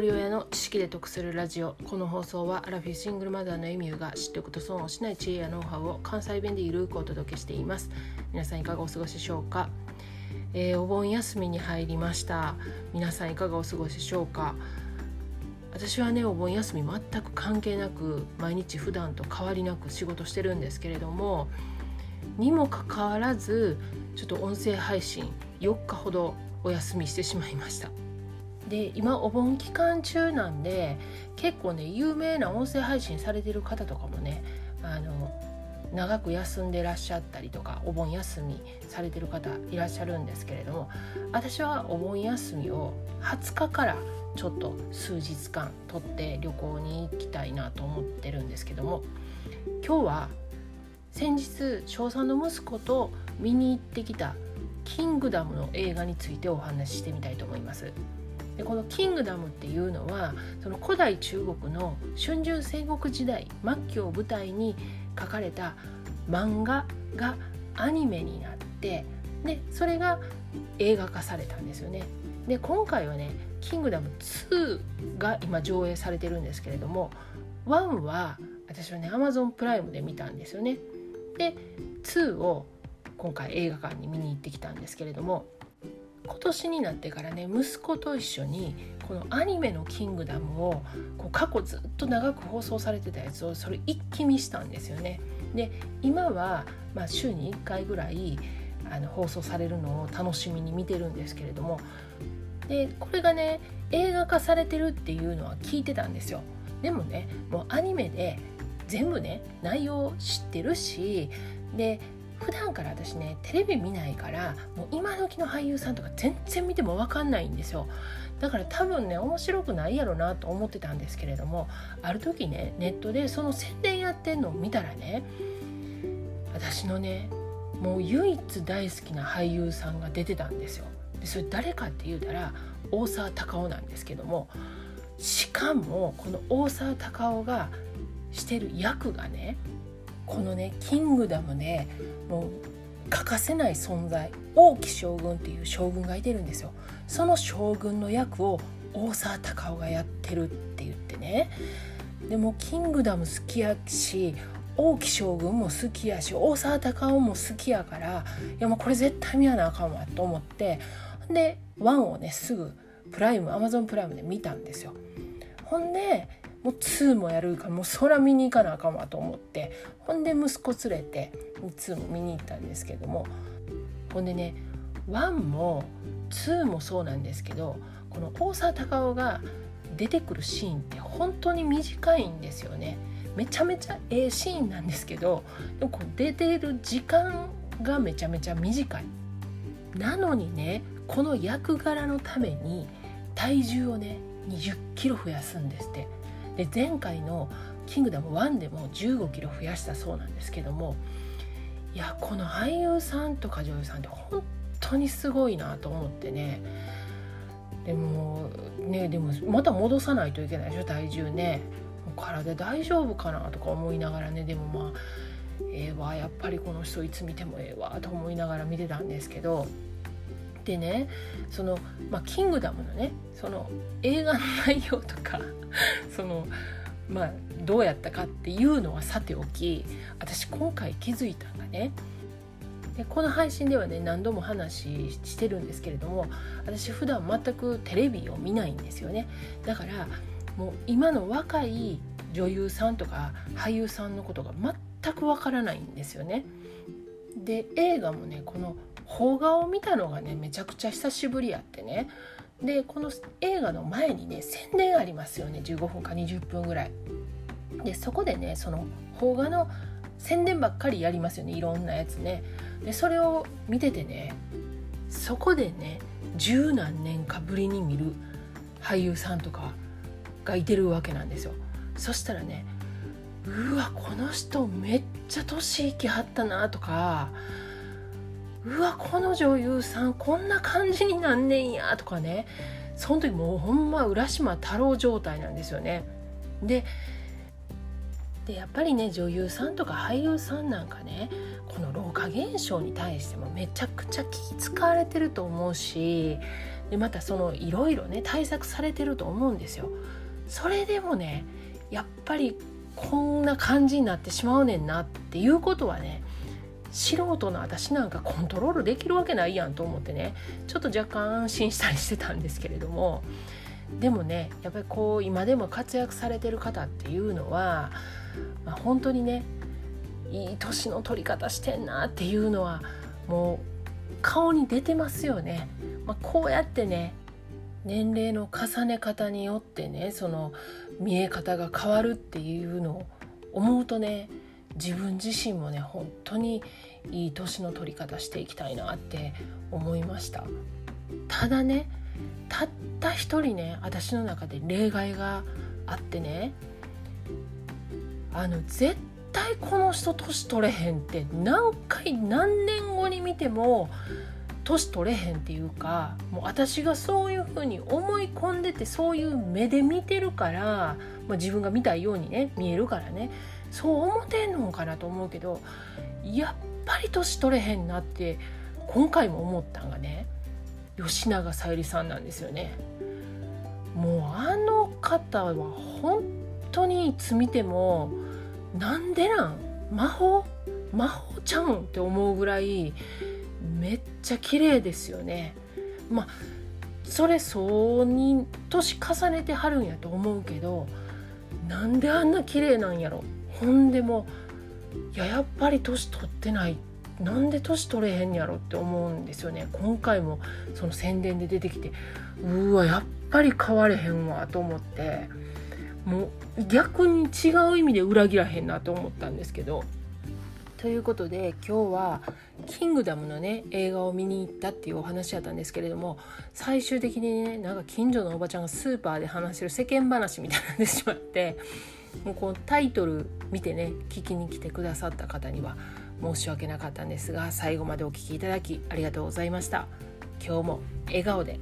人親の知識で得するラジオ。この放送はアラフィフシングルマザーのエミューが知っておくと損をしない知恵やノウハウを関西弁でゆるくお届けしています。皆さんいかがお過ごしでしょうか、えー、お盆休みに入りました。皆さんいかがお過ごしでしょうか？私はねお盆休み全く関係なく毎日普段と変わりなく仕事してるんですけれどもにもかかわらずちょっと音声配信4日ほどお休みしてしまいました。で今お盆期間中なんで結構ね有名な音声配信されてる方とかもねあの長く休んでらっしゃったりとかお盆休みされてる方いらっしゃるんですけれども私はお盆休みを20日からちょっと数日間取って旅行に行きたいなと思ってるんですけども今日は先日小3の息子と見に行ってきた「キングダム」の映画についてお話ししてみたいと思います。でこの「キングダム」っていうのはその古代中国の春秋戦国時代末期を舞台に書かれた漫画がアニメになってでそれが映画化されたんですよね。で今回はね「キングダム2」が今上映されてるんですけれども1は私はね Amazon プライムで見たんですよね。で2を今回映画館に見に行ってきたんですけれども今年になってからね息子と一緒にこのアニメの「キングダムを」こう過去ずっと長く放送されてたやつをそれ一気見したんですよね。で今は、まあ、週に1回ぐらいあの放送されるのを楽しみに見てるんですけれどもでこれがね映画化されてるっていうのは聞いてたんですよ。でもねもうアニメで全部ね内容知ってるしで普段から私ねテレビ見ないからもう今時の俳優さんとか全然見ても分かんないんですよ。だから多分ね面白くないやろなと思ってたんですけれどもある時ねネットでその宣伝やってんのを見たらね私のねもう唯一大好きな俳優さんが出てたんですよ。でそれ誰かって言うたら大沢たかおなんですけどもしかもこの大沢たかおがしてる役がねこのね「キングダム」でもう欠かせない存在王毅将軍っていう将軍がいてるんですよ。その将軍の役を大沢たかおがやってるって言ってねでも「キングダム」好きやし王毅将軍も好きやし大沢たかおも好きやからいやもうこれ絶対見やなあかんわと思ってでワンをねすぐプライムアマゾンプライムで見たんですよ。ほんでもう2もやるからもう空見に行かなあかんわと思ってほんで息子連れて2も見に行ったんですけどもほんでね1も2もそうなんですけどこの大沢たかおが出てくるシーンって本当に短いんですよね。めちゃめちゃええシーンなんですけどでもこう出てる時間がめちゃめちゃ短い。なのにねこの役柄のために体重をね20キロ増やすんですって。で前回の「キングダム1」でも1 5キロ増やしたそうなんですけどもいやこの俳優さんとか女優さんって本当にすごいなと思ってね。でもねでもまた戻さないといけないでしょ体重ね。体大丈夫かなとか思いながらね。でもまあええー、わやっぱりこの人いつ見てもええわと思いながら見てたんですけど。でねその、まあ、キングダムのねその映画の内容とか そのまあどうやったかっていうのはさておき私今回気づいたんがね。でこの配信ではね何度も話してるんですけれども私普段全くテレビを見ないんですよね。だからもう今の若い女優さんとか俳優さんのことが全くわからないんですよね。で映画もねこの邦画を見たのがねめちゃくちゃ久しぶりやってね。でこの映画の前にね宣伝ありますよね。15分か20分ぐらい。でそこでねその邦画の宣伝ばっかりやりますよね。いろんなやつね。でそれを見ててねそこでね十何年かぶりに見る俳優さんとかがいてるわけなんですよ。そしたらねうわこの人めっちゃ年いきはったなとかうわこの女優さんこんな感じになんねんやとかねその時もうほんま浦島太郎状態なんですよね。ででやっぱりね女優さんとか俳優さんなんかねこの老化現象に対してもめちゃくちゃ気使われてると思うしでまたそのいろいろね対策されてると思うんですよ。それでもねやっぱりこんな感じになってしまうねんなっていうことはね素人の私なんかコントロールできるわけないやんと思ってねちょっと若干安心したりしてたんですけれどもでもねやっぱりこう今でも活躍されてる方っていうのは、まあ、本当にねいい年の取り方してんなっていうのはもう顔に出てますよね。まあ、こうやってね年齢の重ね方によってねその見え方が変わるっていうのを思うとね自分自身もね本当にいい年の取り方していきたいなって思いました。ただねたった一人ね私の中で例外があってねあの絶対この人年取れへんって何回何年後に見ても年取れへんっていうかもう私がそういうふうに思い込んでてそういう目で見てるから、まあ、自分が見たいようにね見えるからね。そう思ってんのかなと思うけどやっぱり年取れへんなって今回も思ったんがね吉永小百合さんなんですよね。もうあの方は本当にいつ見てもなんでなん魔法魔法ちゃうんって思うぐらいめっちゃ綺麗ですよね。まあそれそうに年重ねてはるんやと思うけどなんであんな綺麗なんやろほんでもいややっぱり年取ってないなんで年取れへんやろって思うんですよね。今回もその宣伝で出てきてうわやっぱり変われへんわと思ってもう逆に違う意味で裏切らへんなと思ったんですけど。ということで今日は「キングダム」のね映画を見に行ったっていうお話やったんですけれども最終的にねなんか近所のおばちゃんがスーパーで話してる世間話みたいになってしまってもうこのタイトル見てね聞きに来てくださった方には申し訳なかったんですが最後までお聴きいただきありがとうございました。今日も笑顔で